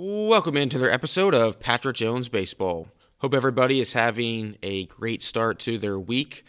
Welcome into another episode of Patrick Jones Baseball. Hope everybody is having a great start to their week.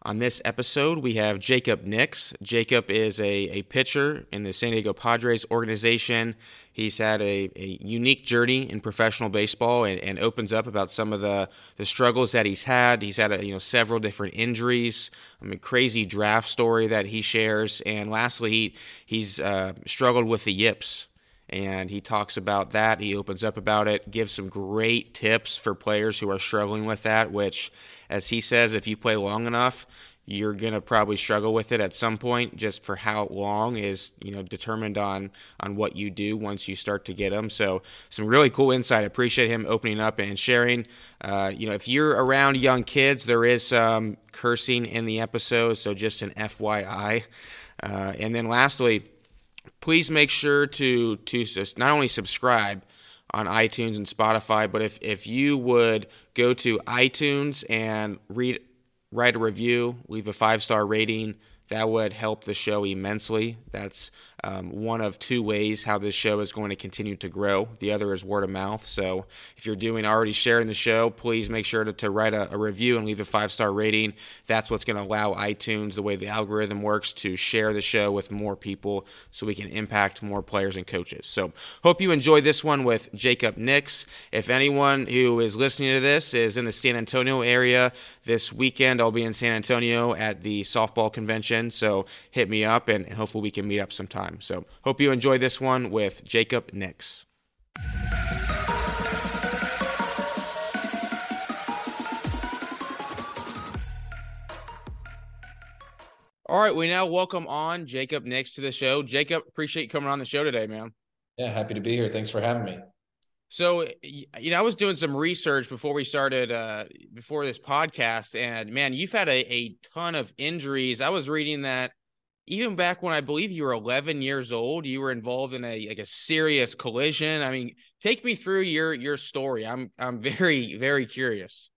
On this episode, we have Jacob Nix. Jacob is a, a pitcher in the San Diego Padres organization. He's had a, a unique journey in professional baseball and, and, opens up about some of the, the struggles that he's had. He's had a, you know several different injuries, I mean, crazy draft story that he shares, and lastly, he, he's uh, struggled with the yips and he talks about that. He opens up about it, gives some great tips for players who are struggling with that, which, as he says, if you play long enough, you're going to probably struggle with it at some point just for how long is you know determined on on what you do once you start to get them so some really cool insight. Appreciate him opening up and sharing. Uh, you know if you're around young kids there is some cursing in the episode so just an fyi uh, and then lastly please make sure to to not only subscribe on iTunes and Spotify, but if if you would go to iTunes and read write a review, leave a five star rating, that would help the show immensely. That's um, one of two ways how this show is going to continue to grow. The other is word of mouth. So if you're doing already sharing the show, please make sure to, to write a, a review and leave a five star rating. That's what's going to allow iTunes, the way the algorithm works, to share the show with more people so we can impact more players and coaches. So hope you enjoy this one with Jacob Nix. If anyone who is listening to this is in the San Antonio area this weekend, I'll be in San Antonio at the softball convention. So hit me up and, and hopefully we can meet up sometime time. So hope you enjoy this one with Jacob Nix. All right, we now welcome on Jacob Nix to the show. Jacob, appreciate you coming on the show today, man. Yeah, happy to be here. Thanks for having me. So, you know, I was doing some research before we started, uh, before this podcast, and man, you've had a, a ton of injuries. I was reading that even back when I believe you were 11 years old, you were involved in a like a serious collision. I mean, take me through your your story. I'm I'm very very curious.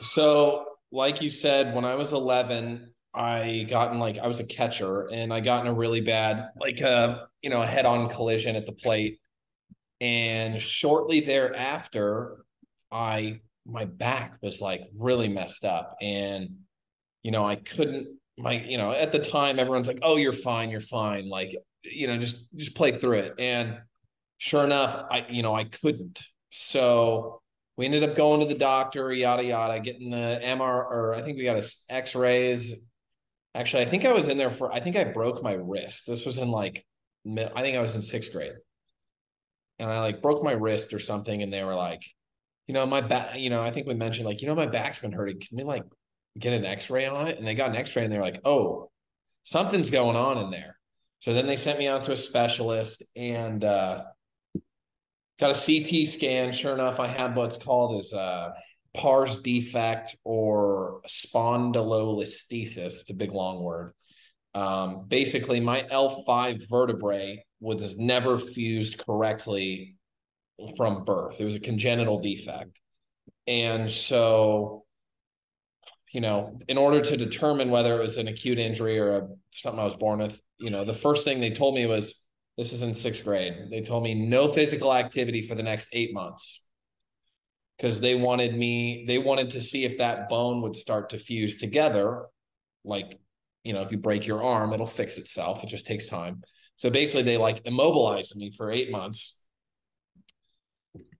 So, like you said, when I was 11, I got in like I was a catcher and I got in a really bad like a uh, you know a head-on collision at the plate. And shortly thereafter, I my back was like really messed up and you know I couldn't my you know at the time everyone's like oh you're fine you're fine. Like you know just just play through it. And sure enough i you know i couldn't. So we ended up going to the doctor yada yada getting the mr or i think we got a x-rays. Actually i think i was in there for i think i broke my wrist. This was in like i think i was in sixth grade. And i like broke my wrist or something and they were like you know my back you know i think we mentioned like you know my back's been hurting. Can we like get an x-ray on it and they got an x-ray and they're like oh something's going on in there. So then they sent me out to a specialist and uh, got a ct scan. Sure enough i had what's called as a pars defect or spondylolisthesis. It's a big long word. Um, basically my l5 vertebrae was never fused correctly from birth. It was a congenital defect. And so you know, in order to determine whether it was an acute injury or a, something I was born with, you know, the first thing they told me was this is in sixth grade. They told me no physical activity for the next eight months because they wanted me, they wanted to see if that bone would start to fuse together. Like, you know, if you break your arm, it'll fix itself. It just takes time. So basically, they like immobilized me for eight months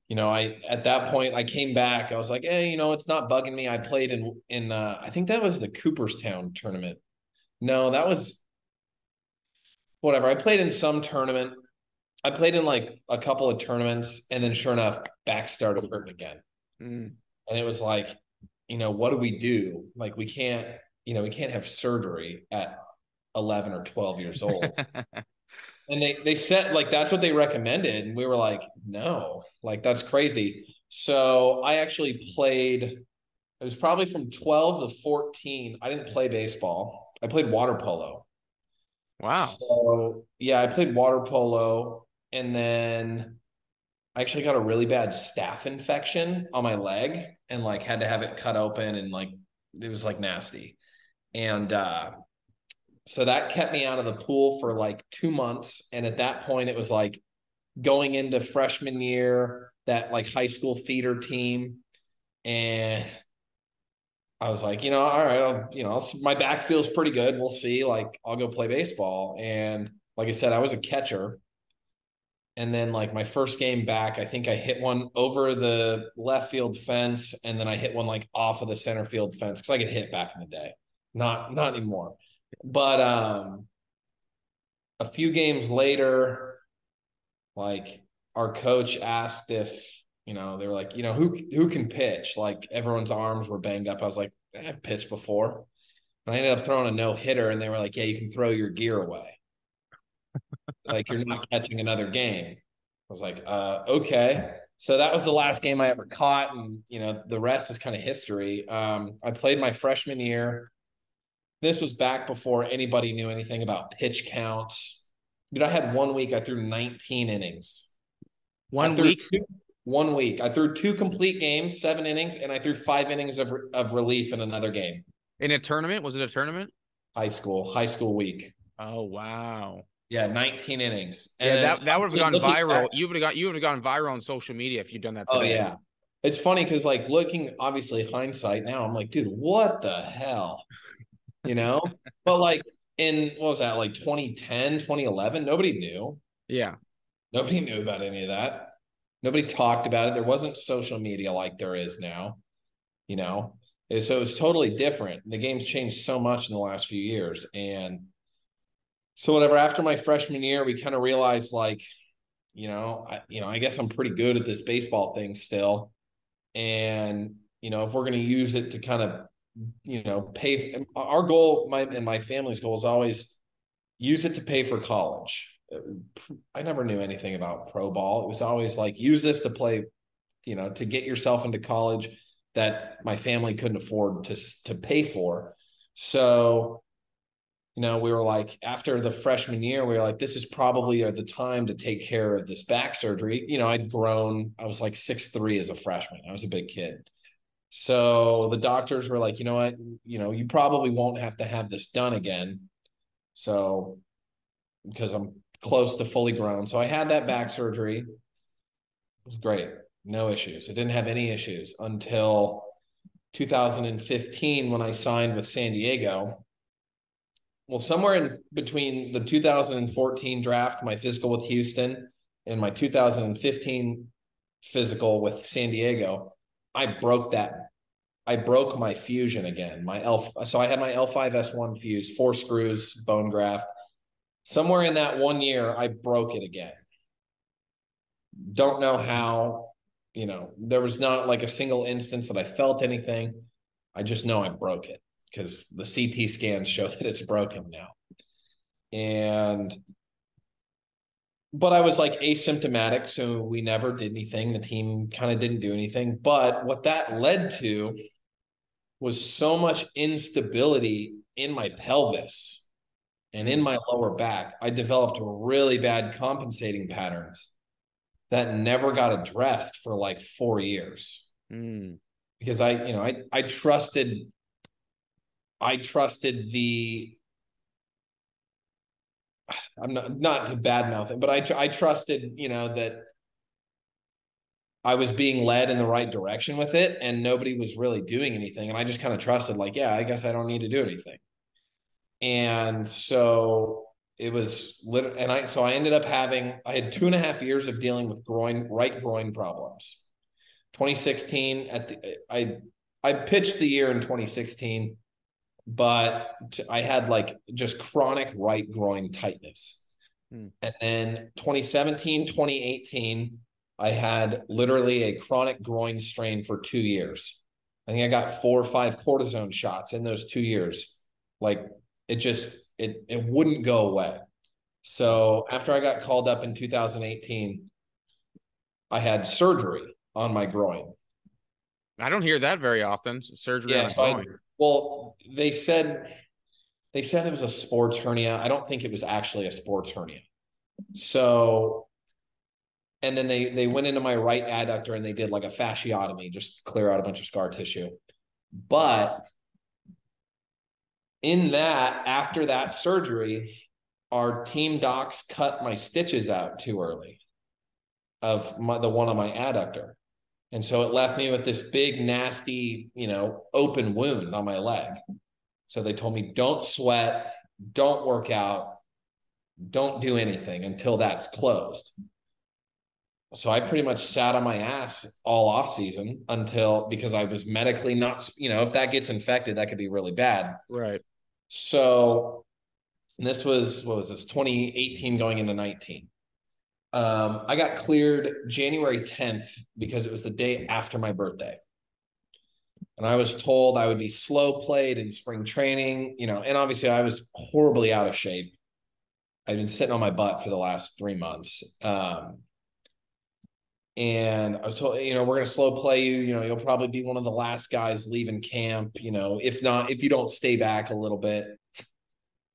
you know, I at that point I came back. I was like, hey, you know, it's not bugging me. I played in in uh, I think that was the Cooperstown tournament. No, that was whatever. I played in some tournament. I played in like a couple of tournaments, and then sure enough, back started hurting again. Mm. And it was like, you know, what do we do? Like, we can't, you know, we can't have surgery at 11 or 12 years old. and they they said like that's what they recommended. And we were like no like that's crazy. So i actually played it was probably from 12 to 14 i didn't play baseball. I played water polo. Wow. So yeah i played water polo. And then i actually got a really bad staph infection on my leg and like had to have it cut open and like it was like nasty. And uh so that kept me out of the pool for like two months. And at that point, it was like going into freshman year, that like high school feeder team. And I was like, you know, all right, I'll, you know, my back feels pretty good. We'll see. Like, I'll go play baseball. And like I said, I was a catcher. And then, like, my first game back, I think I hit one over the left field fence. And then I hit one like off of the center field fence because I could hit back in the day. Not, not anymore. But, um, a few games later, like, our coach asked if you know, they were like, you know, who who can pitch? Like everyone's arms were banged up. I was like, I've pitched before. And I ended up throwing a no hitter, and they were like, yeah, you can throw your gear away. like you're not catching another game. I was like, uh, okay. So that was the last game I ever caught, and you know, the rest is kind of history. Um, I played my freshman year. This was back before anybody knew anything about pitch counts. Dude, I had one week I threw 19 innings. One week? Two, one week. I threw two complete games, seven innings, and I threw five innings of, of relief in another game. In a tournament? Was it a tournament? High school, high school week. Oh wow. Yeah, 19 innings. And yeah, that, that would have gone viral. Back, you would have got you would have gone viral on social media if you'd done that. Oh, today. Oh yeah. It's funny because like looking obviously hindsight now, I'm like, dude, what the hell? You know? but like in what was that, like 2010, 2011? Nobody knew. Yeah. Nobody knew about any of that. Nobody talked about it. There wasn't social media like there is now, you know. So it's totally different. The game's changed so much in the last few years. And so whatever, after my freshman year, we kind of realized like, you know, I, you know, I guess I'm pretty good at this baseball thing still. And, you know, if we're going to use it to kind of, you know, pay our goal, my and my family's goal is always use it to pay for college I never knew anything about pro ball. It was always like use this to play, you know, to get yourself into college that my family couldn't afford to to pay for. So, you know, we were like after the freshman year, we were like, this is probably the time to take care of this back surgery. You know, I'd grown. I was like six three as a freshman. I was a big kid. So the doctors were like, you know what, you know, you probably won't have to have this done again. So because I'm close to fully grown. So I had that back surgery. It was great. No issues. I didn't have any issues until 2015 when I signed with San Diego. Well, somewhere in between the 2014 draft, my physical with Houston, and my 2015 physical with San Diego, I broke that. I broke my fusion again. My L. So I had my L5S1 fuse, four screws, bone graft somewhere in that one year, I broke it again. Don't know how, you know, there was not like a single instance that I felt anything. I just know I broke it because the CT scans show that it's broken now. And, but I was like asymptomatic. So we never did anything. The team kind of didn't do anything. But what that led to was so much instability in my pelvis and in my lower back, I developed really bad compensating patterns that never got addressed for like four years. Mm. Because I, you know, I I trusted I trusted the I'm not not to badmouth it, but I I trusted, you know, that I was being led in the right direction with it and nobody was really doing anything. And I just kind of trusted, like, yeah, I guess I don't need to do anything. And so it was lit- and I so I ended up having I had two and a half years of dealing with groin right groin problems. 2016 at the I I pitched the year in 2016, but I had like just chronic right groin tightness. Hmm. And then 2017, 2018, I had literally a chronic groin strain for two years. I think I got four or five cortisone shots in those two years. Like it just it it wouldn't go away. So after I got called up in 2018, I had surgery on my groin. I don't hear that very often. Surgery yeah, on so I, well, they said they said it was a sports hernia. I don't think it was actually a sports hernia. So and then they they went into my right adductor and they did like a fasciotomy, just clear out a bunch of scar tissue. But in that, after that surgery, our team docs cut my stitches out too early. of my, the one on my adductor. And so it left me with this big, nasty, you know, open wound on my leg. So they told me, don't sweat, don't work out, don't do anything until that's closed. So I pretty much sat on my ass all off season until because I was medically not, you know, if that gets infected, that could be really bad. Right. So this was what was this 2018 going into 19. Um, I got cleared January 10th because it was the day after my birthday. And I was told I would be slow played in spring training, you know, and obviously I was horribly out of shape. I'd been sitting on my butt for the last three months. Um, and I was told, you know, we're going to slow play you. You know, you'll probably be one of the last guys leaving camp, you know, if not, if you don't stay back a little bit.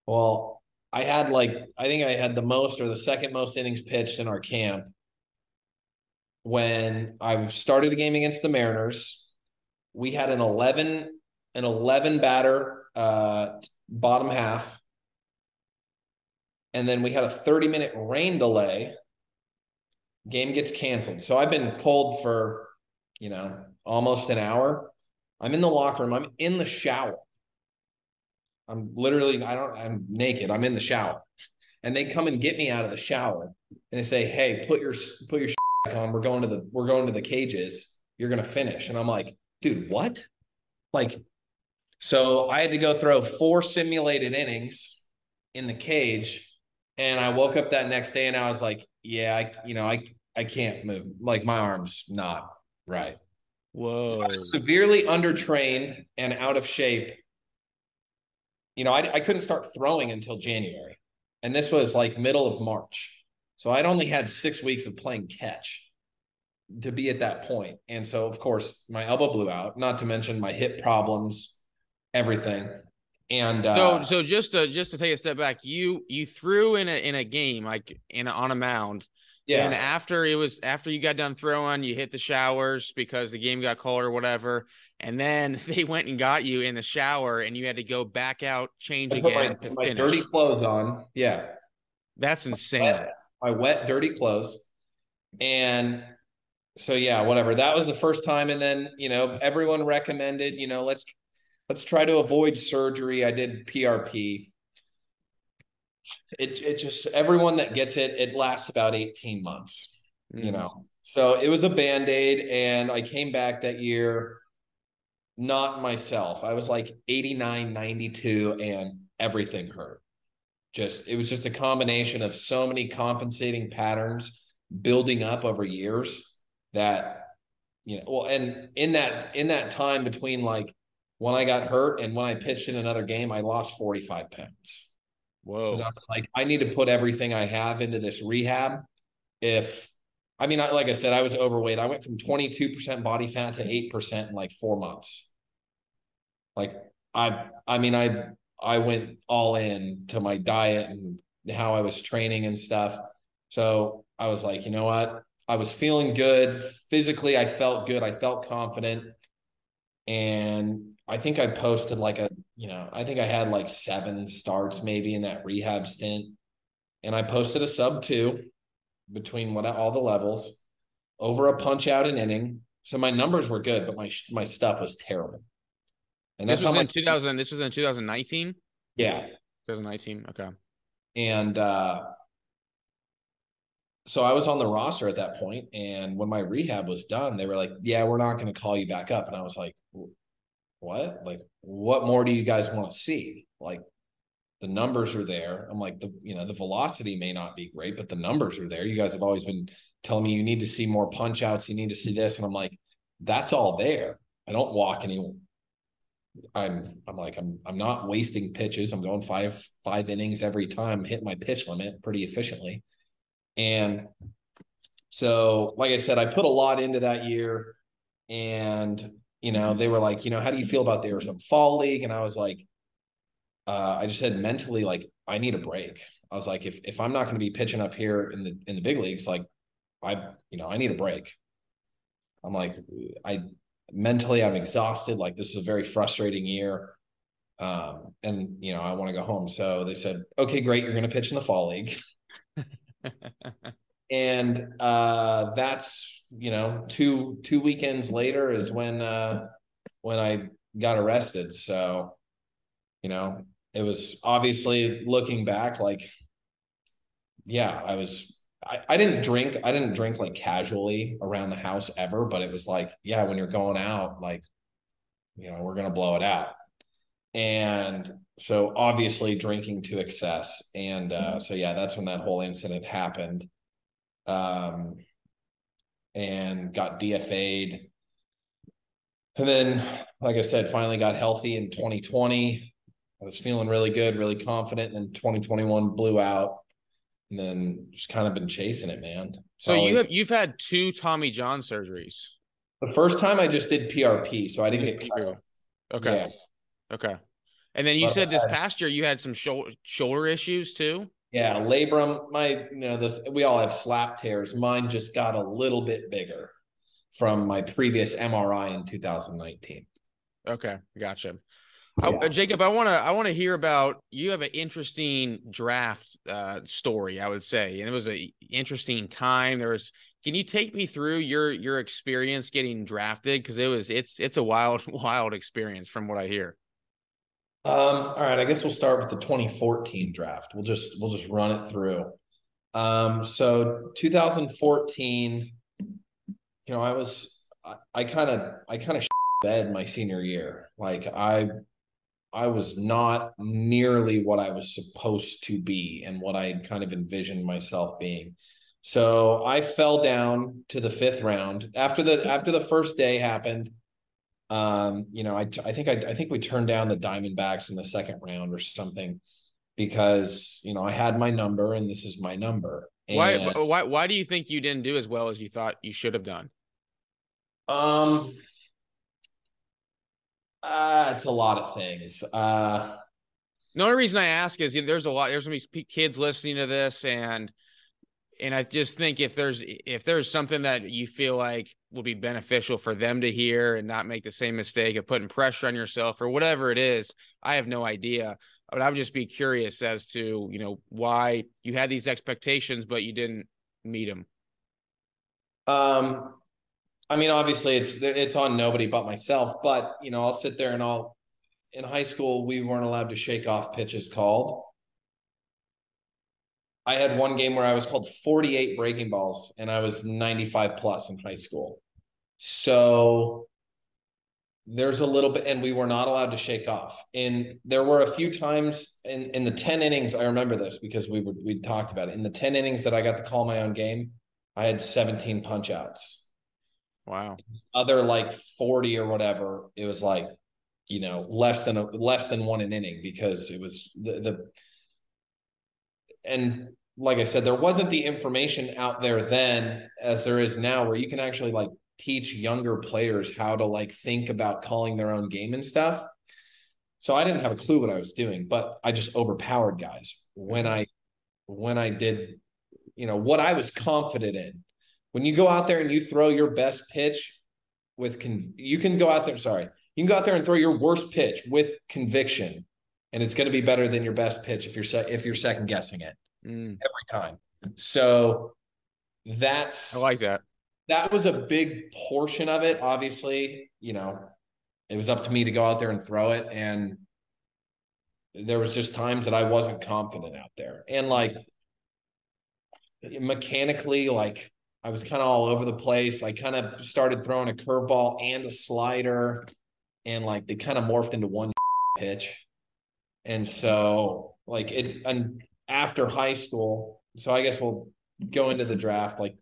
Well, I had like I think I had the most or the second most innings pitched in our camp when I started a game against the Mariners. We had an 11 an 11 batter uh bottom half. And then we had a 30 minute rain delay. Game gets canceled. So I've been cold for, you know, almost an hour. I'm in the locker room. I'm in the shower. I'm literally, I don't, I'm naked. I'm in the shower. And they come and get me out of the shower and they say, Hey, put your, put your back on. We're going to the, we're going to the cages. You're going to finish. And I'm like, dude, what? Like, so I had to go throw four simulated innings in the cage. And I woke up that next day and I was like, yeah, I, you know, I, I can't move. Like my arm's not right. Whoa. So severely undertrained and out of shape you know, I, I couldn't start throwing until January. And this was like middle of March. So I'd only had six weeks of playing catch to be at that point. And so, of course, my elbow blew out, not to mention my hip problems, everything. And uh, so, so just to just to take a step back, you you threw in a in a game like in a, on a mound, yeah. And after it was after you got done throwing, you hit the showers because the game got cold or whatever. And then they went and got you in the shower and you had to go back out, change again my, to my finish. dirty clothes on. Yeah. That's insane. My wet, my wet, dirty clothes. And so yeah, whatever. That was the first time. And then, you know, everyone recommended, you know, let's let's try to avoid surgery. I did PRP it it just everyone that gets it, it lasts about 18 months, mm-hmm. you know. So it was a band-aid, and I came back that year not myself. I was like 89, 92, and everything hurt. Just it was just a combination of so many compensating patterns building up over years that you know well and in that in that time between like when I got hurt and when I pitched in another game, I lost 45 pounds. Whoa. I was like, I need to put everything I have into this rehab. If I mean, I, like I said, I was overweight. I went from 22% body fat to 8% in like four months. Like I, I mean, I, I went all in to my diet and how I was training and stuff. So I was like, you know what? I was feeling good. Physically, I felt good. I felt confident. And I think I posted like a, you know, I think I had like seven starts maybe in that rehab stint. And I posted a sub two between what all the levels over a punch out an inning. So my numbers were good, but my my stuff was terrible. And this was in 2000. This was in 2019. Yeah, 2019. Okay. And uh, so I was on the roster at that point, and when my rehab was done, they were like, "Yeah, we're not going to call you back up." And I was like, what? Like, what more do you guys want to see? Like, the numbers are there. I'm like, the you know, the velocity may not be great, but the numbers are there. You guys have always been telling me you need to see more punch outs, you need to see this. And I'm like, that's all there. I don't walk anyone. I'm I'm like, I'm I'm not wasting pitches. I'm going five five innings every time, hitting my pitch limit pretty efficiently. And so, like I said, I put a lot into that year. And you know, they were like, you know, how do you feel about the Arizona Fall League? And I was like, uh, I just said mentally, like, I need a break. I was like, if if I'm not going to be pitching up here in the in the big leagues, like, I you know, I need a break. I'm like, I mentally, I'm exhausted. Like, this is a very frustrating year. Um, and you know, I want to go home. So they said, okay, great, you're going to pitch in the fall league. and uh, that's you know two two weekends later is when uh, when I got arrested. So you know it was obviously looking back like yeah I was I, I didn't drink I didn't drink like casually around the house ever but it was like yeah when you're going out like you know we're gonna blow it out. And so obviously drinking to excess. And uh, so yeah that's when that whole incident happened um, and got DFA'd. And then, like I said, finally got healthy in 2020. I was feeling really good, really confident. And then 2021 blew out. And then just kind of been chasing it, man. So you have you've had two Tommy John surgeries. The first time I just did PRP, so I didn't get cut. Okay. Yeah. Okay. And then you but said this past year you had some shoulder shoulder issues too. Yeah, labrum. My, you know, the we all have slap tears. Mine just got a little bit bigger from my previous MRI in 2019. Okay, gotcha. Yeah. I, Jacob, I want to I want to hear about you have an interesting draft uh, story. I would say, and it was an interesting time. There was. Can you take me through your your experience getting drafted? Because it was it's it's a wild wild experience from what I hear. Um, all right, I guess we'll start with the 2014 draft. We'll just we'll just run it through. Um, so 2014, you know, I was I kind of I kind of bed my senior year. Like I I was not nearly what I was supposed to be and what I had kind of envisioned myself being. So I fell down to the fifth round after the after the first day happened. Um, you know, I I think I I think we turned down the Diamondbacks in the second round or something because you know I had my number and this is my number. And, why why why do you think you didn't do as well as you thought you should have done? Um, uh, it's a lot of things. Uh, the only reason I ask is there's a lot. There's gonna be kids listening to this, and and I just think if there's if there's something that you feel like will be beneficial for them to hear and not make the same mistake of putting pressure on yourself or whatever it is, I have no idea. But I would just be curious as to you know why you had these expectations but you didn't meet them. Um, I mean, obviously it's it's on nobody but myself. But you know, I'll sit there and I'll. In high school, we weren't allowed to shake off pitches called I had one game where I was called 48 breaking balls and I was 95 plus in high school. So there's a little bit, and we were not allowed to shake off. And there were a few times in, in the 10 innings, I remember this because we would we talked about it. In the 10 innings that I got to call my own game, I had 17 punch outs. Wow. Other like 40 or whatever, it was like, you know, less than a less than one an inning because it was the the and like I said, there wasn't the information out there then as there is now where you can actually like teach younger players how to like think about calling their own game and stuff. So I didn't have a clue what I was doing, but I just overpowered guys when I when I did, you know, what I was confident in. When you go out there and you throw your best pitch with con- you can go out there, sorry, you can go out there and throw your worst pitch with conviction and it's going to be better than your best pitch if you're se- if you're second guessing it mm. every time. So that's I like that. That was a big portion of it. Obviously, you know, it was up to me to go out there and throw it, and there was just times that I wasn't confident out there, and like mechanically, like I was kind of all over the place. I kind of started throwing a curveball and a slider, and like they kind of morphed into one pitch. And so like it and after high school, so I guess we'll go into the draft like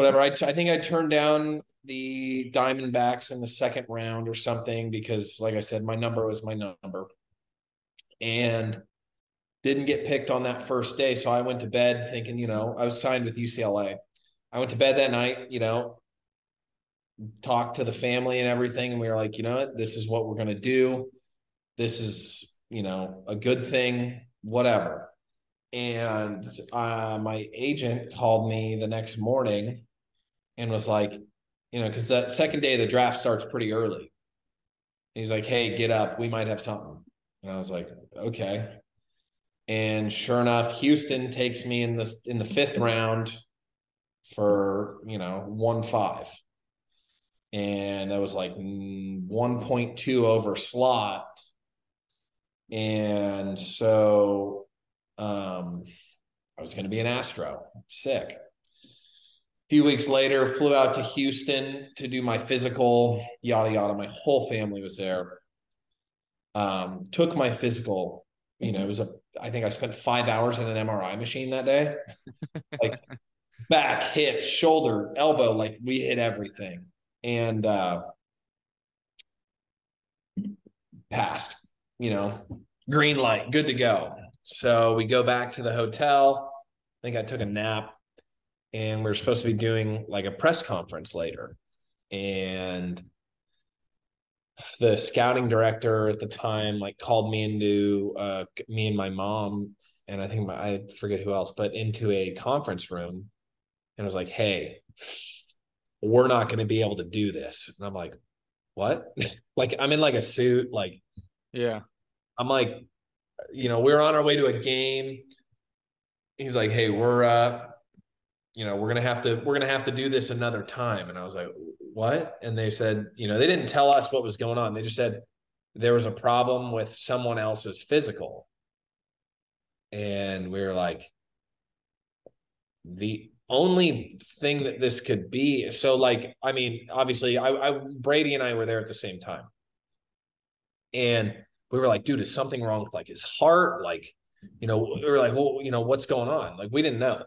whatever. I, I think I turned down the Diamondbacks in the second round or something because like I said my number was my number. And didn't get picked on that first day, so I went to bed thinking, you know, I was signed with UCLA. I went to bed that night, you know, talked to the family and everything and we were like, you know what, this is what we're going to do. This is you know, a good thing, whatever. And uh, my agent called me the next morning and was like, you know, because that second day the draft starts pretty early. And he's like, hey, get up. We might have something. And I was like, okay. And sure enough, Houston takes me in the in the fifth round for, you know, one five. And that was like 1.2 over slot. And so um, I was going to be an Astro. Sick. Few weeks later, flew out to Houston to do my physical, yada, yada. My whole family was there. Um, took my physical. You know, it was a, I think I spent five hours in an MRI machine that day. like back, hips, shoulder, elbow, like we hit everything. And uh, passed, you know, green light, good to go. So we go back to the hotel. I think I took a nap and we are supposed to be doing like a press conference later. And the scouting director at the time like called me into uh me and my mom and I think my, I forget who else, but into a conference room and was like, "Hey, we're not going to be able to do this." And I'm like, "What?" like I'm in like a suit, like yeah. I'm like, you know, we're on our way to a game. He's like, "Hey, we're uh you know, we're to have to we're to have to do this another time." And I was like, "What?" And they said, you know, they didn't tell us what was going on. They just said there was a problem with someone else's physical. And we were like the only thing that this could be so like i mean obviously I, I brady and i were there at the same time and we were like dude is something wrong with like his heart like you know we were like well you know what's going on like we didn't know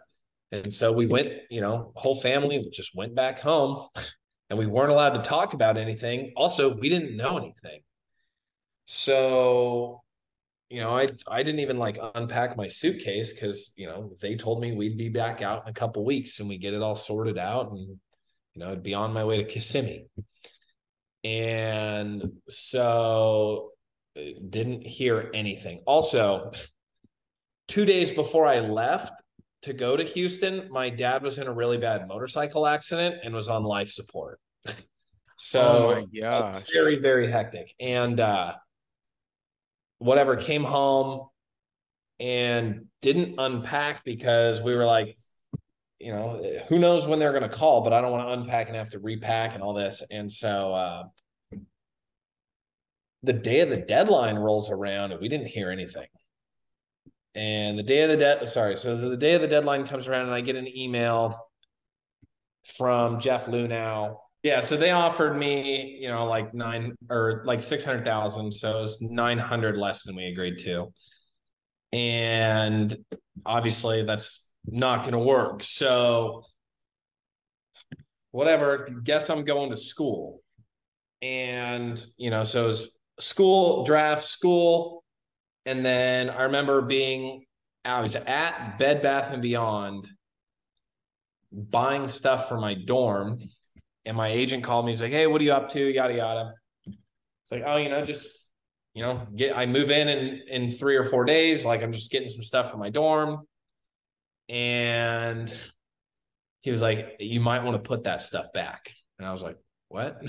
and so we went you know whole family just went back home and we weren't allowed to talk about anything also we didn't know anything so you know, I I didn't even like unpack my suitcase because you know they told me we'd be back out in a couple weeks and we get it all sorted out and you know I'd be on my way to Kissimmee. And so uh, didn't hear anything. Also, two days before I left to go to Houston, my dad was in a really bad motorcycle accident and was on life support. so oh very, very hectic. And uh whatever came home and didn't unpack because we were like you know who knows when they're going to call but i don't want to unpack and have to repack and all this and so uh the day of the deadline rolls around and we didn't hear anything and the day of the dead sorry so the day of the deadline comes around and i get an email from jeff luhnow yeah, so they offered me, you know, like nine or like six hundred thousand, so it's nine hundred less than we agreed to, and obviously that's not going to work. So, whatever. Guess I'm going to school, and you know, so it's school draft school, and then I remember being I was at Bed Bath and Beyond buying stuff for my dorm and my agent called me. He's like, "Hey, what are you up to?" Yada yada. It's like, oh, you know, just you know, get I move in in in three or four days. Like I'm just getting some stuff for my dorm, and he was like, "You might want to put that stuff back." And I was like, "What?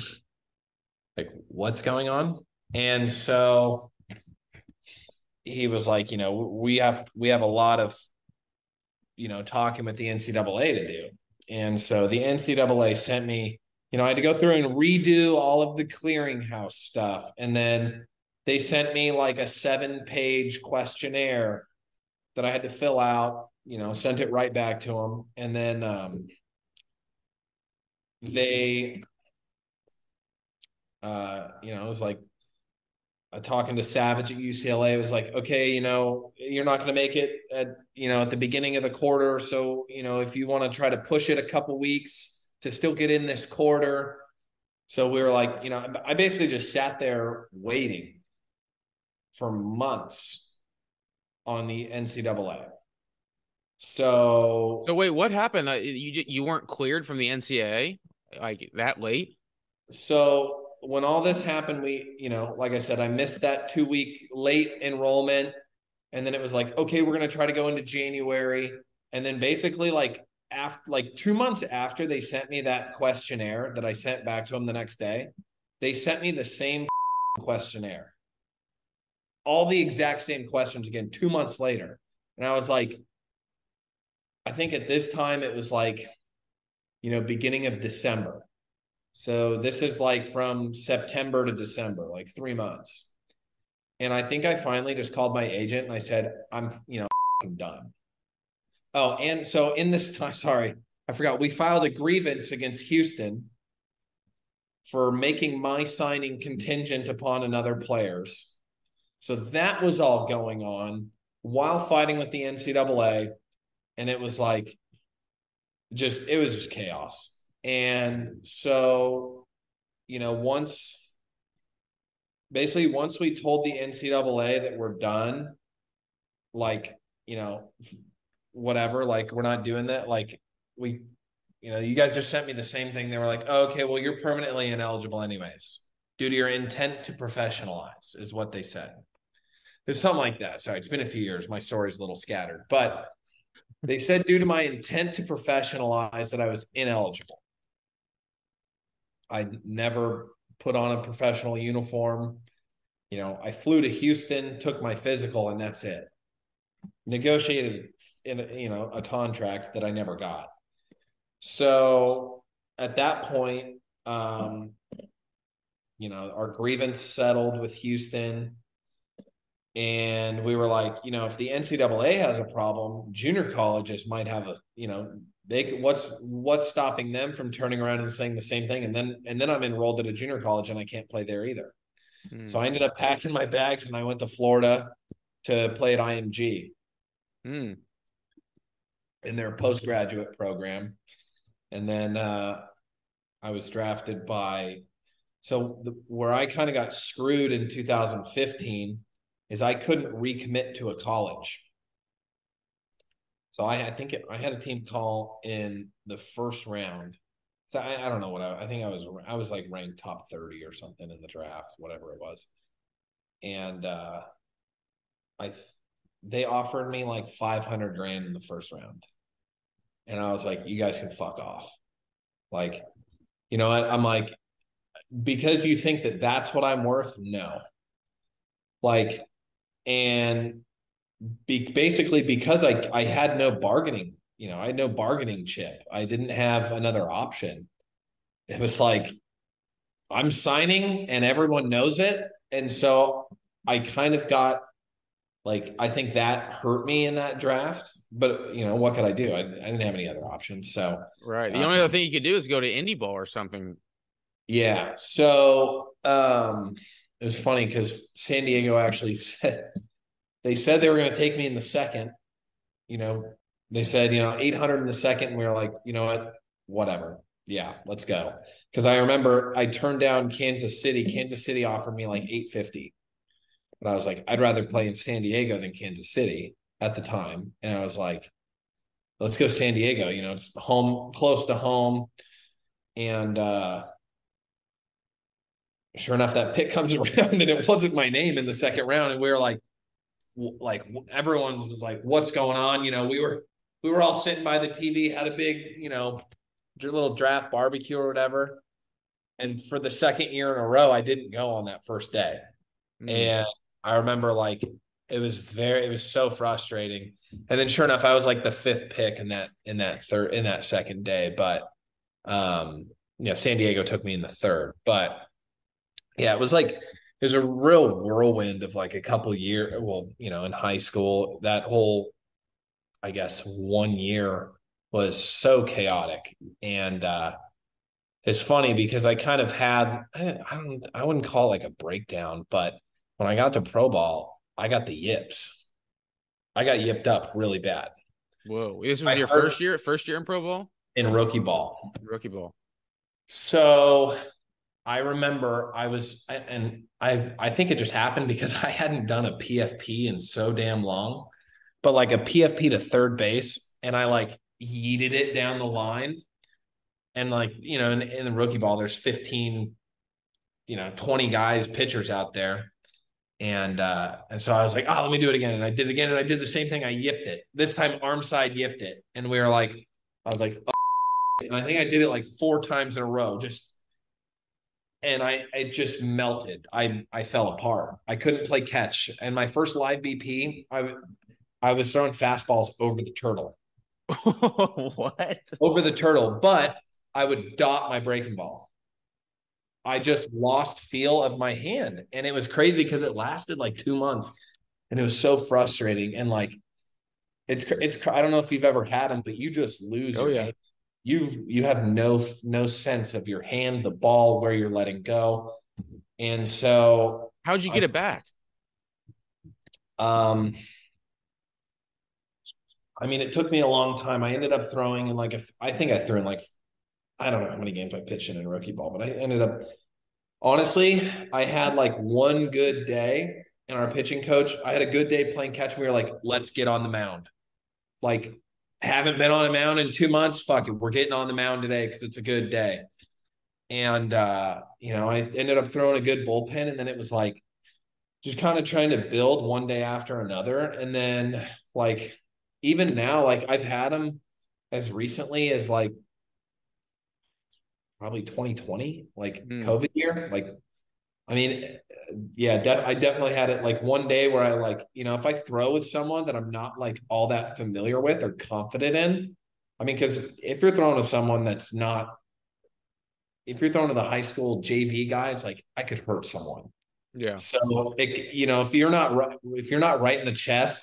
like, what's going on?" And so he was like, "You know, we have we have a lot of, you know, talking with the NCAA to do." And so the NCAA sent me you know, I had to go through and redo all of the clearinghouse stuff. And then they sent me like a seven page questionnaire that I had to fill out, you know, sent it right back to them. And then um, they, uh, you know, it was like talking to Savage at UCLA. Was like, okay, you know, you're not going to make it at, you know, at the beginning of the quarter. So, you know, if you want to try to push it a couple weeks, to still get in this quarter. So we were like, you know, I basically just sat there waiting for months on the NCAA. So, so wait, what happened? Uh, you you weren't cleared from the NCAA like that late? So when all this happened, we, you know, like I said, I missed that two week late enrollment, and then it was like, okay, we're gonna try to go into January, and then basically like after like two months after they sent me that questionnaire that I sent back to them the next day, they sent me the same questionnaire, all the exact same questions again, two months later. And I was like, I think at this time it was like you know, beginning of December. So this is like from September to December, like three months. And I think I finally just called my agent and I said, I'm, you know, done. Oh, and so in this time, sorry, I forgot, we filed a grievance against Houston for making my signing contingent upon another player's. So that was all going on while fighting with the NCAA. And it was like, just, it was just chaos. And so, you know, once, basically, once we told the NCAA that we're done, like, you know, whatever, like, we're not doing that, like, we you know, you guys just sent me the same thing. They were like, oh, okay, well, you're permanently ineligible anyways, due to your intent to professionalize, is what they said. There's something like that. Sorry, it's been a few years. My story's a little scattered, but they said due to my intent to professionalize that I was ineligible. I never put on a professional uniform. You know, I flew to Houston, took my physical, and that's it. Negotiated in you know a contract that I never got. So at that point, um, you know, our grievance settled with Houston. And we were like, you know, if the NCAA has a problem, junior colleges might have a, you know, they what's what's stopping them from turning around and saying the same thing? And then and then I'm enrolled at a junior college and I can't play there either. Mm. So I ended up packing my bags and I went to Florida to play at IMG mm. in their postgraduate program and then uh, I was drafted by. So the, where I kind of got screwed in 2015 is I couldn't recommit to a college. So I, I think it, I had a team call in the first round. So I, I don't know what I, I think I was I was like ranked top 30 or something in the draft, whatever it was. And uh I they offered me like 500 grand in the first round. And I was like, you guys can fuck off. Like, you know, I, I'm like, because you think that that's what I'm worth? No. Like, and be, basically because I, I had no bargaining, you know, I had no bargaining chip. I didn't have another option. It was like, I'm signing and everyone knows it. And so I kind of got like I think that hurt me in that draft. But you know what could I do? I, I didn't have any other options. So right, the um, only other thing you could do is go to indie ball or something. Yeah. So um, it was funny because San Diego actually said they said they were going to take me in the second. You know, they said you know 800 in the second. And we were like, you know what, whatever. Yeah, let's go. Because I remember I turned down Kansas City. Kansas City offered me like 850 but I was like, I'd rather play in San Diego than Kansas City at the time. And I was like, let's go San Diego. You know, it's home, close to home. And uh sure enough, that pick comes around and it wasn't my name in the second round. And we were like, like everyone was like, what's going on? You know, we were we were all sitting by the TV, had a big, you know, little draft barbecue or whatever. And for the second year in a row, I didn't go on that first day. Mm. And I remember like it was very it was so frustrating. And then sure enough, I was like the fifth pick in that in that third in that second day. But um yeah, San Diego took me in the third. But yeah, it was like it was a real whirlwind of like a couple year well, you know, in high school, that whole I guess one year was so chaotic. And uh it's funny because I kind of had I, I don't I wouldn't call it like a breakdown, but when I got to pro ball, I got the yips. I got yipped up really bad. Whoa. This was I your first year, first year in pro ball? In rookie ball. Rookie ball. So I remember I was and I I think it just happened because I hadn't done a PFP in so damn long. But like a PFP to third base, and I like yeeted it down the line. And like, you know, in, in the rookie ball, there's 15, you know, 20 guys, pitchers out there and uh, and so I was like, oh, let me do it again. And I did it again, and I did the same thing. I yipped it. This time, arm side yipped it, and we were like, I was like, oh, and I think I did it like four times in a row, just. And I it just melted. I I fell apart. I couldn't play catch. And my first live BP, I I was throwing fastballs over the turtle. what? Over the turtle, but I would dot my breaking ball. I just lost feel of my hand. And it was crazy because it lasted like two months and it was so frustrating. And like, it's, it's, I don't know if you've ever had them, but you just lose. Oh, yeah. Hand. You, you have no, no sense of your hand, the ball, where you're letting go. And so, how'd you get I, it back? Um, I mean, it took me a long time. I ended up throwing in like, a, I think I threw in like I don't know how many games I pitched in in rookie ball, but I ended up honestly, I had like one good day and our pitching coach, I had a good day playing catch. And We were like, let's get on the mound. Like, haven't been on a mound in two months. Fuck it. We're getting on the mound today because it's a good day. And uh, you know, I ended up throwing a good bullpen, and then it was like just kind of trying to build one day after another. And then like even now, like I've had them as recently as like probably 2020, like mm. COVID year. Like, I mean, yeah, de- I definitely had it like one day where I like, you know, if I throw with someone that I'm not like all that familiar with or confident in, I mean, because if you're throwing to someone that's not, if you're throwing to the high school JV guy, it's like I could hurt someone. Yeah. So, it, you know, if you're not right, if you're not right in the chest,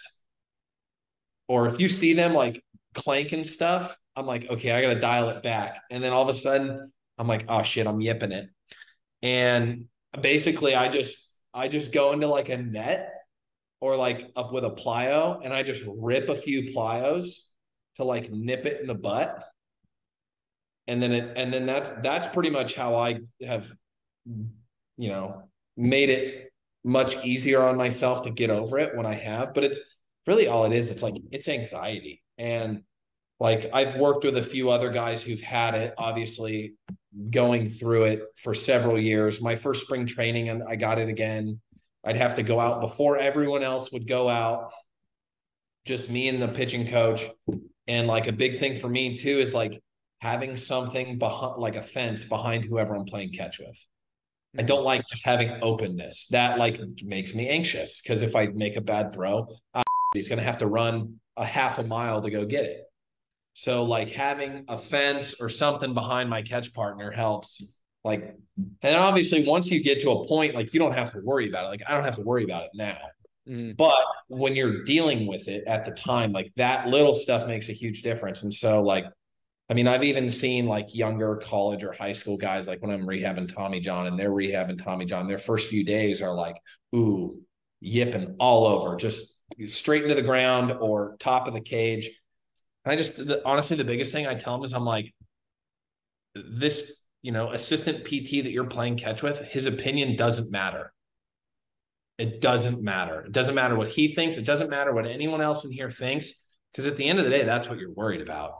or if you see them like clanking stuff, I'm like, okay, I got to dial it back. And then all of a sudden, I'm like, oh shit, I'm yipping it. And basically I just I just go into like a net or like up with a plyo and I just rip a few plyos to like nip it in the butt. And then it and then that's that's pretty much how I have you know made it much easier on myself to get over it when I have. But it's really all it is. It's like it's anxiety. And like I've worked with a few other guys who've had it, obviously going through it for several years. My first spring training, and I got it again. I'd have to go out before everyone else would go out, just me and the pitching coach. And like a big thing for me too is like having something behind, like a fence behind whoever I'm playing catch with. I don't like just having openness. That like makes me anxious because if I make a bad throw, he's going to have to run a half a mile to go get it. So like having a fence or something behind my catch partner helps. Like, and obviously once you get to a point, like you don't have to worry about it. Like I don't have to worry about it now. Mm. But when you're dealing with it at the time, like that little stuff makes a huge difference. And so like, I mean, I've even seen like younger college or high school guys, like when I'm rehabbing Tommy John and they're rehabbing Tommy John, their first few days are like, ooh, yipping all over, just straight into the ground or top of the cage I just the, honestly, the biggest thing I tell them is I'm like, this, you know, assistant PT that you're playing catch with, his opinion doesn't matter. It doesn't matter. It doesn't matter what he thinks. It doesn't matter what anyone else in here thinks. Because at the end of the day, that's what you're worried about.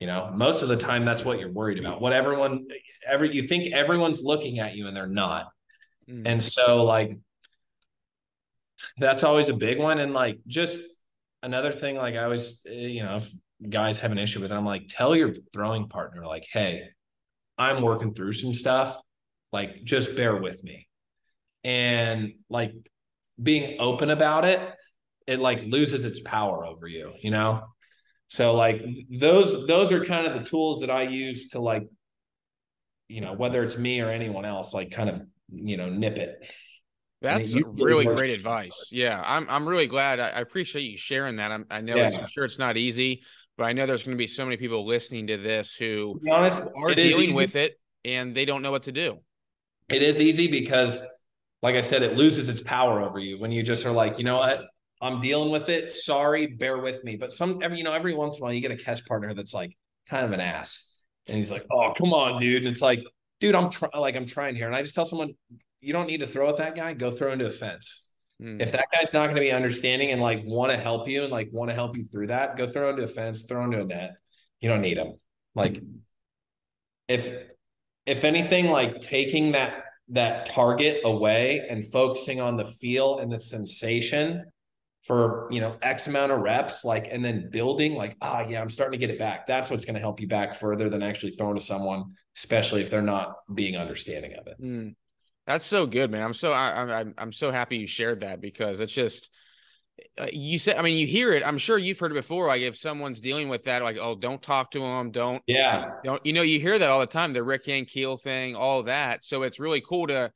You know, most of the time, that's what you're worried about. What everyone, every you think everyone's looking at you and they're not. Mm. And so, like, that's always a big one. And like, just another thing, like I always, eh, you know, if guys have an issue with it, I'm like, tell your throwing partner, like, hey, I'm working through some stuff. Like, just bear with me. And like being open about it, it like loses its power over you, you know? So like those those are kind of the tools that I use to like, you know, whether it's me or anyone else, like kind of, you know, nip it. That's really great advice. Yeah, I'm I'm really glad. I, I appreciate you sharing that. I'm, i know yeah. I'm sure it's not easy, but I know there's going to be so many people listening to this who to honest, are dealing with it and they don't know what to do. It is easy because, like I said, it loses its power over you when you just are like, you know what, I'm dealing with it. Sorry, bear with me. But some every you know every once in a while you get a catch partner that's like kind of an ass, and he's like, oh come on, dude, and it's like, dude, I'm trying like I'm trying here, and I just tell someone you don't need to throw at that guy. Go throw into a fence. Mm. If that guy's not going to be understanding and like want to help you and like want to help you through that, go throw into a fence, throw into a net. You don't need him. Like if if anything, like taking that that target away and focusing on the feel and the sensation for you know x amount of reps like and then building like ah yeah i'm starting to get it back that's what's going to help you back further than actually throwing to someone especially if they're not being understanding of it mm. That's so good, man. I'm so I, I'm I'm so happy you shared that because it's just uh, you said, I mean, you hear it. I'm sure you've heard it before. Like if someone's dealing with that, like, oh, don't talk to them. Don't, yeah, don't, you know, you hear that all the time, the Rick Ankiel thing, all that. So it's really cool to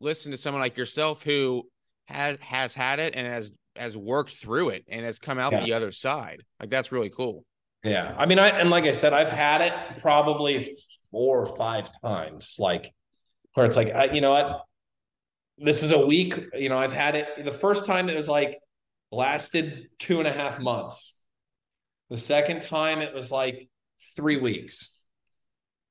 listen to someone like yourself who has, has had it and has, has worked through it and has come out yeah. the other side. Like that's really cool. Yeah. I mean, I, and like I said, I've had it probably four or five times, like where it's like, I, you know what? This is a week, you know, I've had it the first time it was like, lasted two and a half months. The second time it was like three weeks.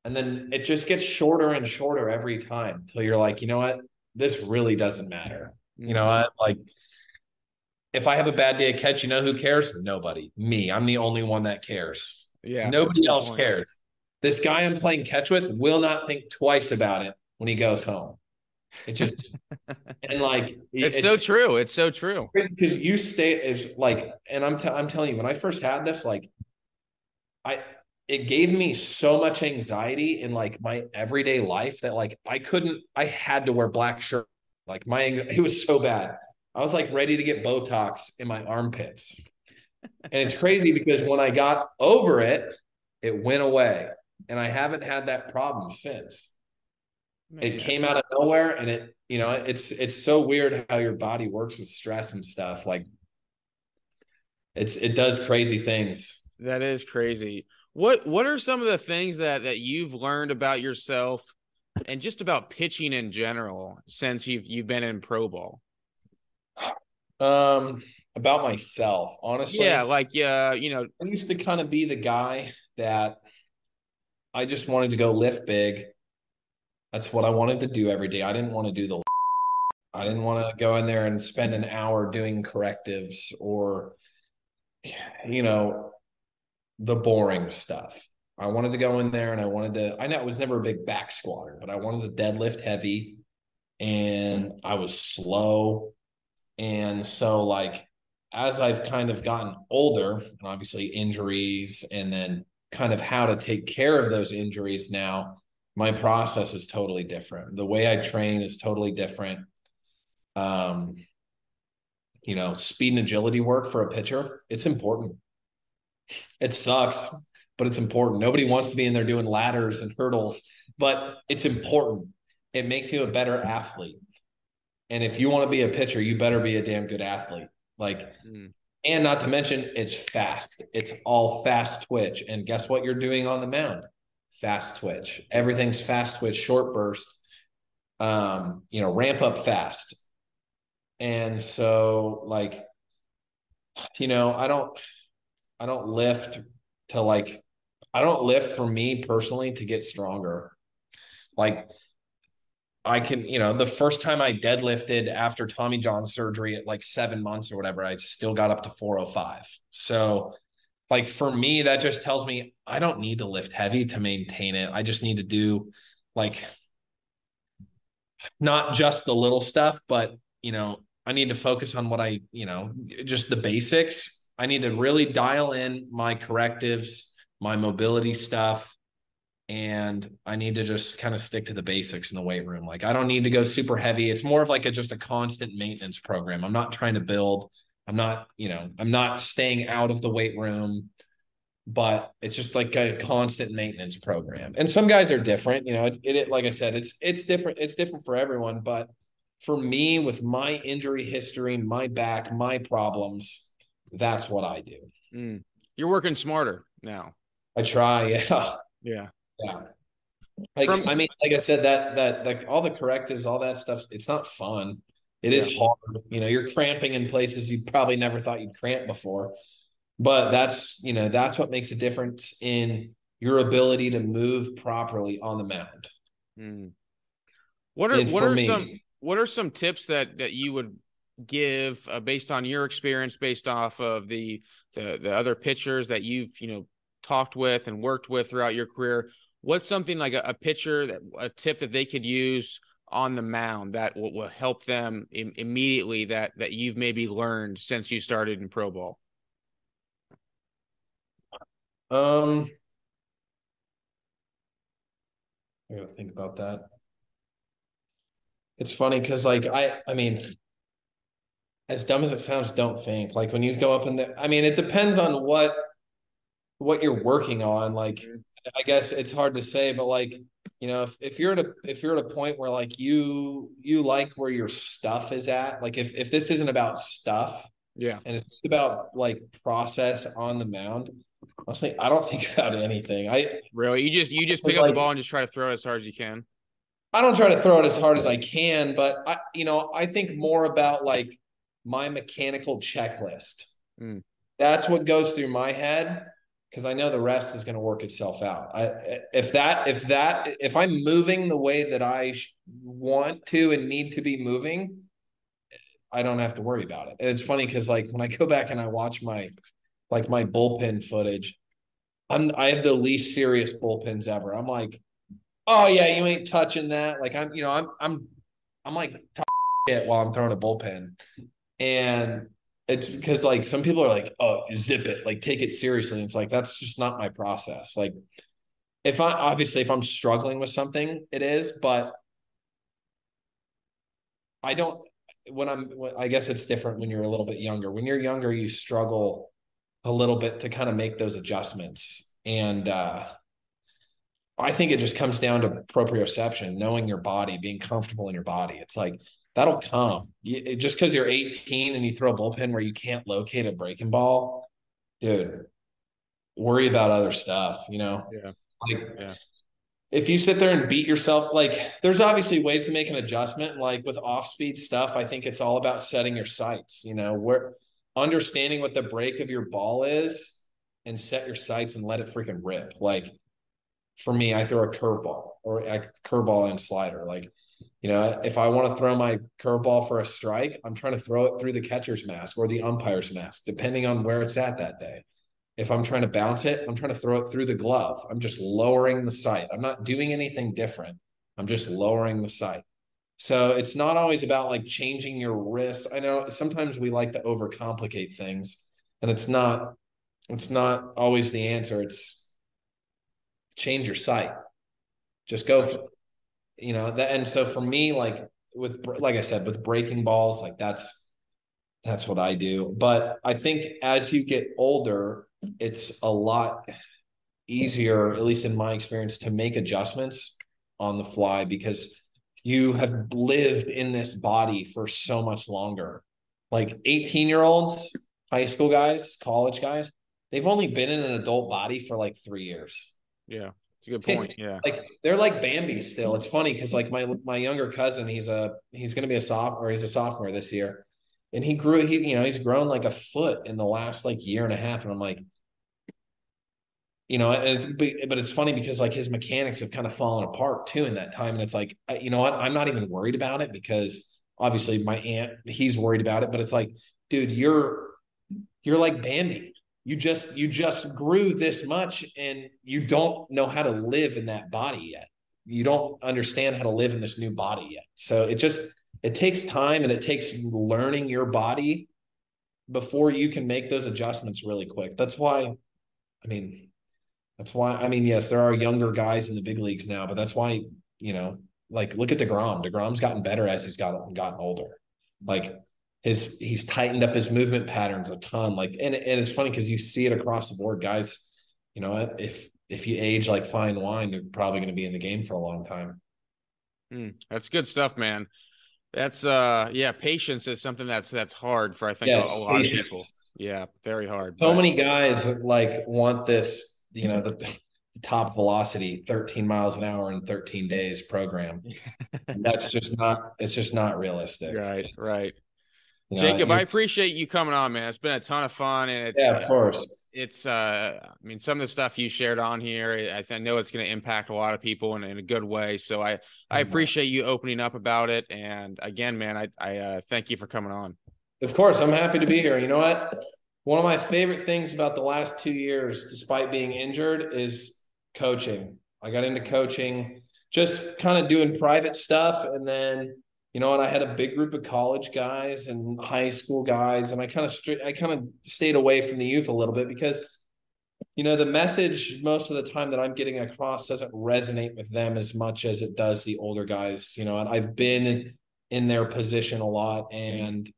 And then it just gets shorter and shorter every time until you're like, you know what? This really doesn't matter. You know what? Like, if I have a bad day of catch, you know who cares? Nobody. Me. I'm the only one that cares. Yeah. Nobody else point. cares. This guy I'm playing catch with will not think twice about it when he goes home. It just and like it's, it's, so true. It's so true because you stay is like, and I'm t- I'm telling you, when I first had this, like, I it gave me so much anxiety in like my everyday life that like I couldn't. I had to wear black shirt. Like my it was so bad. I was like ready to get Botox in my armpits. and it's crazy because when I got over it, it went away, and I haven't had that problem since. It came out of nowhere and it, you know, it's it's so weird how your body works with stress and stuff. Like it's it does crazy things. That is crazy. What what are some of the things that that you've learned about yourself and just about pitching in general since you've you've been in pro ball? Um about myself, honestly. Yeah, like yeah, uh, you know, I used to kind of be the guy that I just wanted to go lift big that's what I wanted to do every day. I didn't want to do the I didn't want to go in there and spend an hour doing correctives or you know the boring stuff. I wanted to go in there and I wanted to I know I was never a big back squatter, but I wanted to deadlift heavy and I was slow. And so like as I've kind of gotten older and obviously injuries and then kind of how to take care of those injuries now, my process is totally different. The way I train is totally different. Um, you know, speed and agility work for a pitcher, it's important. It sucks, but it's important. Nobody wants to be in there doing ladders and hurdles, but it's important. It makes you a better athlete. And if you want to be a pitcher, you better be a damn good athlete. Like, mm. and not to mention, it's fast. It's all fast twitch. And guess what you're doing on the mound? Fast twitch. Everything's fast twitch, short burst. Um, you know, ramp up fast. And so like you know, I don't I don't lift to like I don't lift for me personally to get stronger. Like I can, you know, the first time I deadlifted after Tommy John surgery at like seven months or whatever, I still got up to 405. So like for me that just tells me i don't need to lift heavy to maintain it. I just need to do like not just the little stuff but you know i need to focus on what i you know just the basics. I need to really dial in my correctives my mobility stuff and i need to just kind of stick to the basics in the weight room. Like i don't need to go super heavy. It's more of like a just a constant maintenance program. I'm not trying to build I'm not, you know, I'm not staying out of the weight room, but it's just like a constant maintenance program. And some guys are different, you know, it, it like I said, it's it's different, it's different for everyone, but for me with my injury history, my back, my problems, that's what I do. Mm. You're working smarter now. I try, yeah. Yeah. Yeah. Like From, I mean, like I said, that that like all the correctives, all that stuff, it's not fun. It yeah. is hard. You know, you're cramping in places you probably never thought you'd cramp before. But that's, you know, that's what makes a difference in your ability to move properly on the mound. Mm. What are what are me, some what are some tips that that you would give uh, based on your experience based off of the, the the other pitchers that you've, you know, talked with and worked with throughout your career? What's something like a, a pitcher that a tip that they could use on the mound that will, will help them Im- immediately that that you've maybe learned since you started in pro ball? Um, I gotta think about that. It's funny because, like, I, I mean, as dumb as it sounds, don't think. Like when you go up in the I mean, it depends on what what you're working on. Like mm-hmm. I guess it's hard to say, but like, you know, if, if you're at a if you're at a point where like you you like where your stuff is at, like if if this isn't about stuff, yeah, and it's about like process on the mound, honestly, I don't think about anything. I really you just you just pick like, up the ball and just try to throw it as hard as you can. I don't try to throw it as hard as I can, but I you know, I think more about like my mechanical checklist. Mm. That's what goes through my head because I know the rest is going to work itself out. I, if that, if that, if I'm moving the way that I want to and need to be moving, I don't have to worry about it. And it's funny because like when I go back and I watch my, like my bullpen footage, I'm I have the least serious bullpens ever. I'm like, oh yeah, you ain't touching that. Like I'm, you know, I'm I'm I'm like talking shit while I'm throwing a bullpen, and it's because like some people are like, oh, zip it, like take it seriously. And it's like that's just not my process. Like if I obviously if I'm struggling with something, it is, but I don't when I'm I guess it's different when you're a little bit younger. When you're younger, you struggle a little bit to kind of make those adjustments. And uh I think it just comes down to proprioception, knowing your body, being comfortable in your body. It's like that'll come. You, just because you're 18 and you throw a bullpen where you can't locate a breaking ball, dude, worry about other stuff, you know? Yeah. Like, yeah. if you sit there and beat yourself, like, there's obviously ways to make an adjustment. Like with off speed stuff, I think it's all about setting your sights, you know, where understanding what the break of your ball is and set your sights and let it freaking rip. Like, for me, I throw a curveball or a curveball and slider. Like, you know, if I want to throw my curveball for a strike, I'm trying to throw it through the catcher's mask or the umpire's mask, depending on where it's at that day. If I'm trying to bounce it, I'm trying to throw it through the glove. I'm just lowering the sight. I'm not doing anything different. I'm just lowering the sight. So it's not always about like changing your wrist. I know sometimes we like to overcomplicate things, and it's not it's not always the answer. It's change your sight. Just go you know that and so for me like with like i said with breaking balls like that's that's what i do. But i think as you get older it's a lot easier at least in my experience to make adjustments on the fly because you have lived in this body for so much longer. Like 18 year olds high school guys college guys they've only been in an adult body for like three years. Yeah it's a good point. Yeah. like they're like Bambi still. It's funny because like my my younger cousin, he's a he's gonna be a sophomore, he's a sophomore this year. And he grew he, you know, he's grown like a foot in the last like year and a half. And I'm like, you know, and it's, but it's funny because like his mechanics have kind of fallen apart too in that time. And it's like, you know what? I'm not even worried about it because obviously my aunt, he's worried about it, but it's like, dude, you're, you're like Bambi you just you just grew this much and you don't know how to live in that body yet you don't understand how to live in this new body yet so it just it takes time and it takes learning your body before you can make those adjustments really quick that's why i mean that's why i mean yes there are younger guys in the big leagues now but that's why you know like look at DeGrom. DeGrom's gotten better as he's gotten gotten older. Like his he's tightened up his movement patterns a ton. Like and and it's funny because you see it across the board, guys. You know, if if you age like fine wine, you're probably going to be in the game for a long time. Mm, that's good stuff, man. That's uh yeah, patience is something that's that's hard for I think yes, a, a, lot of people. Yeah, very hard. So but. many guys like want this, you know, the, the, top velocity 13 miles an hour in 13 days program. that's just not it's just not realistic. Right, right. You know, Jacob, I appreciate you coming on, man. It's been a ton of fun, and it's yeah, of course. Uh, it's uh, I mean, some of the stuff you shared on here, I, I know it's going to impact a lot of people in, in a good way. So I, I mm-hmm. appreciate you opening up about it. And again, man, I, I uh, thank you for coming on. Of course, I'm happy to be here. You know what? One of my favorite things about the last two years, despite being injured, is coaching. I got into coaching, just kind of doing private stuff, and then you know, and I had a big group of college guys and high school guys, and I kind of st- I kind of stayed away from the youth a little bit because, you know, the message most of the time that I'm getting across doesn't resonate with them as much as it does the older guys. You know, and I've been in their position a lot, and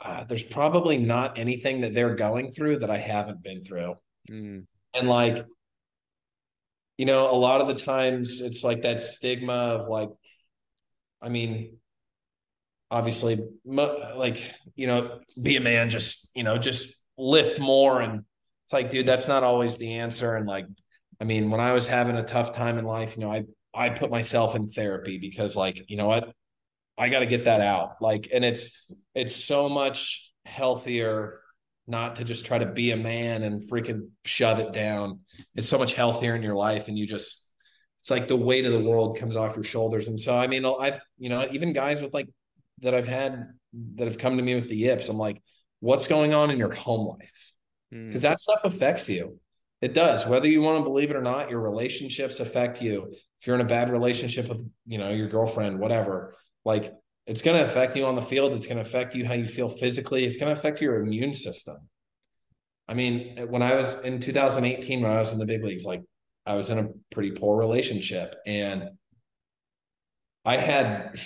uh, there's probably not anything that they're going through that I haven't been through. Mm. And like, you know, a lot of the times it's like that stigma of like, I mean, obviously, like, you know, be a man, just, you know, just lift more. And it's like, dude, that's not always the answer. And like, I mean, when I was having a tough time in life, you know, I, I put myself in therapy because like, you know what, I got to get that out. Like, and it's, it's so much healthier not to just try to be a man and freaking shove it down. It's so much healthier in your life. And you just, it's like the weight of the world comes off your shoulders. And so, I mean, I've, you know, even guys with like that I've had that have come to me with the yips, I'm like, what's going on in your home life? Because mm. that stuff affects you. It does. Whether you want to believe it or not, your relationships affect you. If you're in a bad relationship with, you know, your girlfriend, whatever, like it's going to affect you on the field. It's going to affect you how you feel physically. It's going to affect your immune system. I mean, when I was in 2018, when I was in the big leagues, like I was in a pretty poor relationship and I had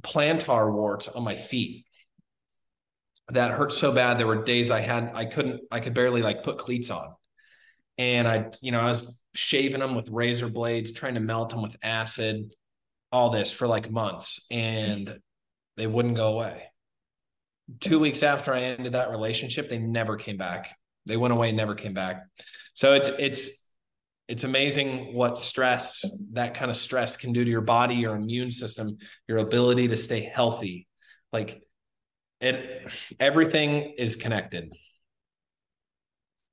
plantar warts on my feet that hurt so bad. There were days I had, I couldn't, I could barely like put cleats on. And I, you know, I was shaving them with razor blades, trying to melt them with acid, all this for like months. And they wouldn't go away. Two weeks after I ended that relationship, they never came back. They went away, never came back. So it's it's it's amazing what stress, that kind of stress can do to your body, your immune system, your ability to stay healthy. Like it everything is connected.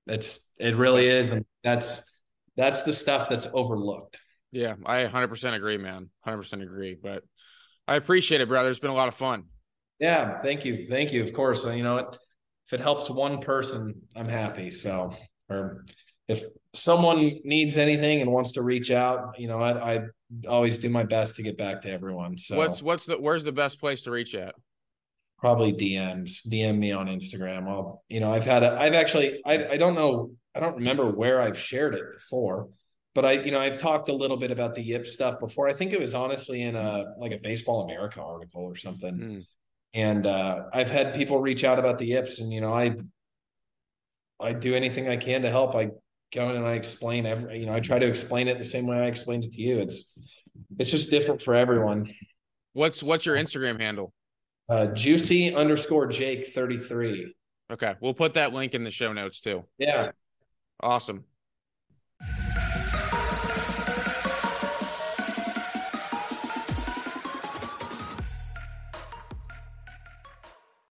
It's it really is. And that's that's the stuff that's overlooked. Yeah, I 100% agree, man. 100% agree. But I appreciate it, brother. It's been a lot of fun. Yeah, thank you, thank you. Of course, you know if it helps one person, I'm happy. So, or if someone needs anything and wants to reach out, you know, I, I always do my best to get back to everyone. So, what's what's the where's the best place to reach at? Probably DMs. DM me on Instagram. I'll, you know, I've had a, I've actually, I, I don't know, I don't remember where I've shared it before, but I, you know, I've talked a little bit about the Yip stuff before. I think it was honestly in a like a Baseball America article or something. Mm. And uh, I've had people reach out about the Yips, and you know, I I do anything I can to help. I go and I explain every, you know, I try to explain it the same way I explained it to you. It's it's just different for everyone. What's what's your Instagram handle? Uh, juicy underscore Jake thirty three. Okay, we'll put that link in the show notes too. Yeah. Awesome.